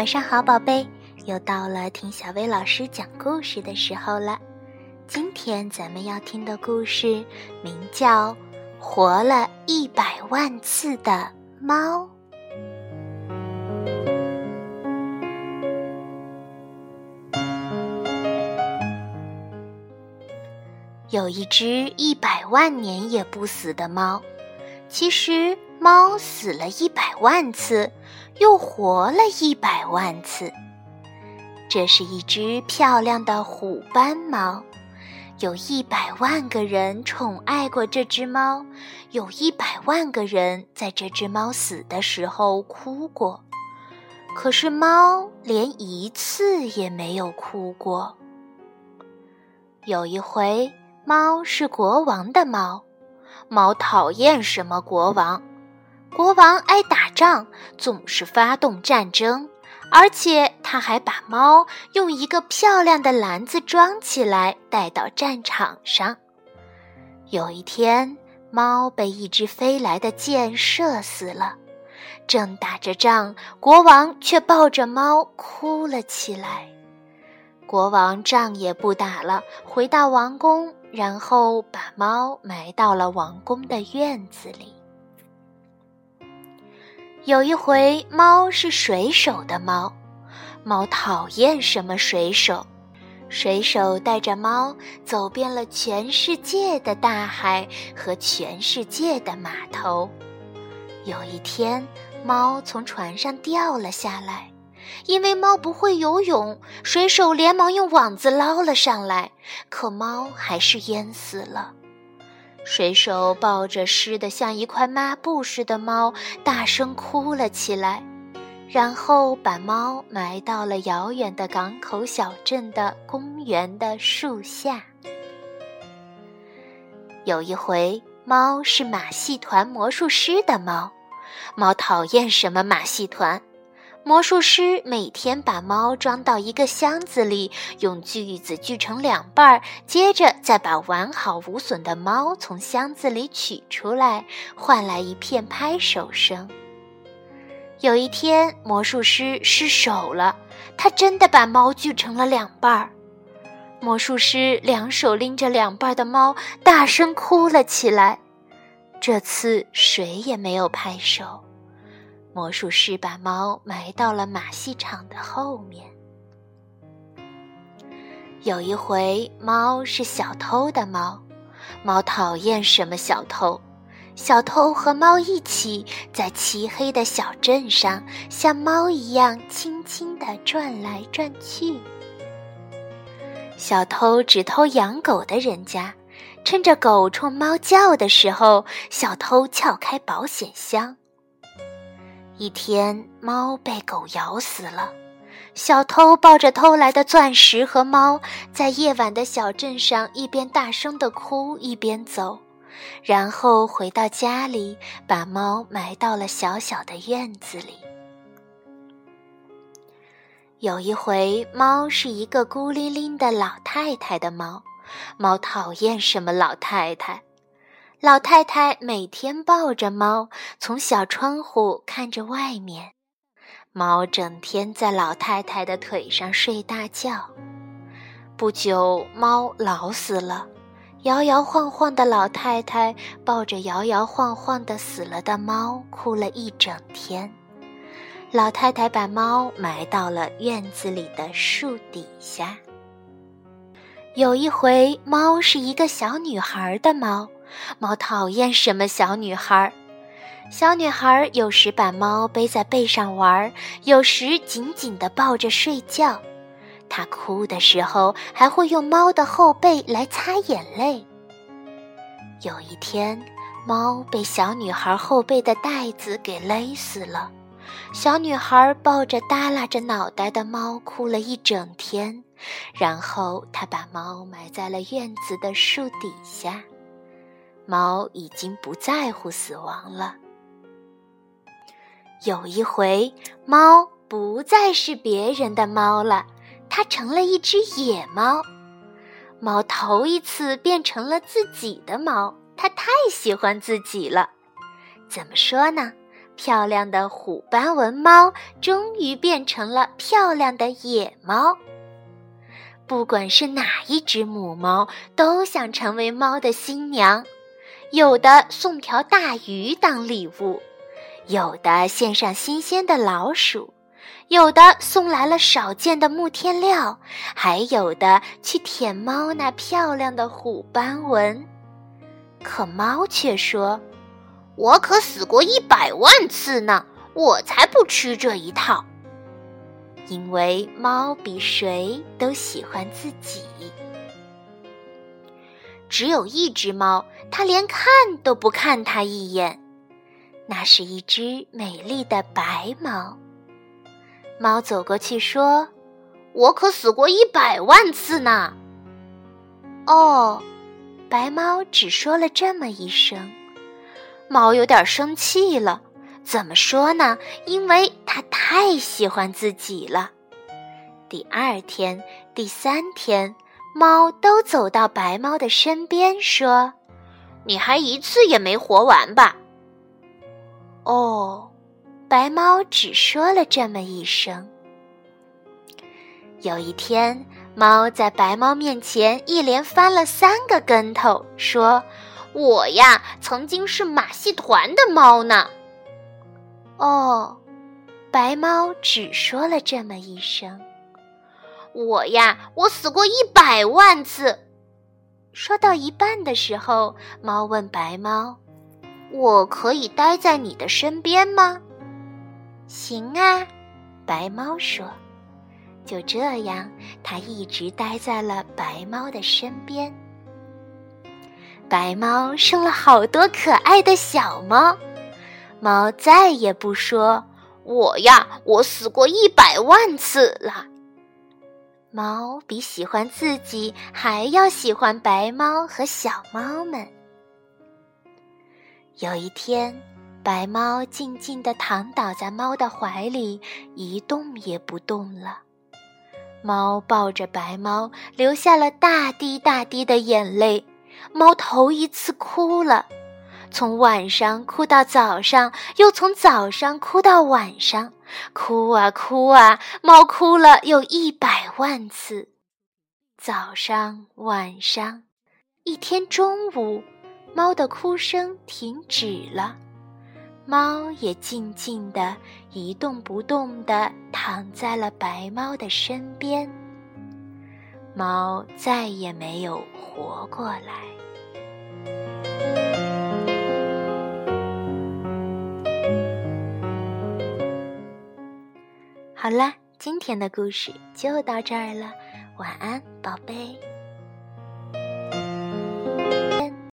晚上好，宝贝，又到了听小薇老师讲故事的时候了。今天咱们要听的故事名叫《活了一百万次的猫》。有一只一百万年也不死的猫，其实猫死了一百万次，又活了一百万次。这是一只漂亮的虎斑猫，有一百万个人宠爱过这只猫，有一百万个人在这只猫死的时候哭过，可是猫连一次也没有哭过。有一回。猫是国王的猫，猫讨厌什么国王？国王爱打仗，总是发动战争，而且他还把猫用一个漂亮的篮子装起来带到战场上。有一天，猫被一只飞来的箭射死了，正打着仗，国王却抱着猫哭了起来。国王仗也不打了，回到王宫。然后把猫埋到了王宫的院子里。有一回，猫是水手的猫，猫讨厌什么水手？水手带着猫走遍了全世界的大海和全世界的码头。有一天，猫从船上掉了下来。因为猫不会游泳，水手连忙用网子捞了上来，可猫还是淹死了。水手抱着湿得像一块抹布似的猫，大声哭了起来，然后把猫埋到了遥远的港口小镇的公园的树下。有一回，猫是马戏团魔术师的猫，猫讨厌什么马戏团。魔术师每天把猫装到一个箱子里，用锯子锯成两半儿，接着再把完好无损的猫从箱子里取出来，换来一片拍手声。有一天，魔术师失手了，他真的把猫锯成了两半儿。魔术师两手拎着两半的猫，大声哭了起来。这次谁也没有拍手。魔术师把猫埋到了马戏场的后面。有一回，猫是小偷的猫，猫讨厌什么小偷？小偷和猫一起在漆黑的小镇上，像猫一样轻轻地转来转去。小偷只偷养狗的人家，趁着狗冲猫叫的时候，小偷撬开保险箱。一天，猫被狗咬死了。小偷抱着偷来的钻石和猫，在夜晚的小镇上一边大声的哭，一边走，然后回到家里，把猫埋到了小小的院子里。有一回，猫是一个孤零零的老太太的猫，猫讨厌什么老太太。老太太每天抱着猫，从小窗户看着外面。猫整天在老太太的腿上睡大觉。不久，猫老死了。摇摇晃晃的老太太抱着摇摇晃晃的死了的猫，哭了一整天。老太太把猫埋到了院子里的树底下。有一回，猫是一个小女孩的猫。猫讨厌什么小女孩？小女孩有时把猫背在背上玩，有时紧紧地抱着睡觉。她哭的时候还会用猫的后背来擦眼泪。有一天，猫被小女孩后背的带子给勒死了。小女孩抱着耷拉着脑袋的猫哭了一整天，然后她把猫埋在了院子的树底下。猫已经不在乎死亡了。有一回，猫不再是别人的猫了，它成了一只野猫。猫头一次变成了自己的猫，它太喜欢自己了。怎么说呢？漂亮的虎斑纹猫终于变成了漂亮的野猫。不管是哪一只母猫，都想成为猫的新娘。有的送条大鱼当礼物，有的献上新鲜的老鼠，有的送来了少见的木天料，还有的去舔猫那漂亮的虎斑纹。可猫却说：“我可死过一百万次呢，我才不吃这一套。”因为猫比谁都喜欢自己。只有一只猫，它连看都不看它一眼。那是一只美丽的白猫。猫走过去说：“我可死过一百万次呢。”哦，白猫只说了这么一声。猫有点生气了。怎么说呢？因为它太喜欢自己了。第二天、第三天，猫都走到白猫的身边，说：“你还一次也没活完吧？”哦，白猫只说了这么一声。有一天，猫在白猫面前一连翻了三个跟头，说：“我呀，曾经是马戏团的猫呢。”哦，白猫只说了这么一声。我呀，我死过一百万次。说到一半的时候，猫问白猫：“我可以待在你的身边吗？”“行啊。”白猫说。就这样，它一直待在了白猫的身边。白猫生了好多可爱的小猫。猫再也不说：“我呀，我死过一百万次了。”猫比喜欢自己还要喜欢白猫和小猫们。有一天，白猫静静地躺倒在猫的怀里，一动也不动了。猫抱着白猫，流下了大滴大滴的眼泪。猫头一次哭了。从晚上哭到早上，又从早上哭到晚上，哭啊哭啊，猫哭了有一百万次。早上、晚上，一天中午，猫的哭声停止了，猫也静静的一动不动地躺在了白猫的身边。猫再也没有活过来。好啦，今天的故事就到这儿了，晚安，宝贝。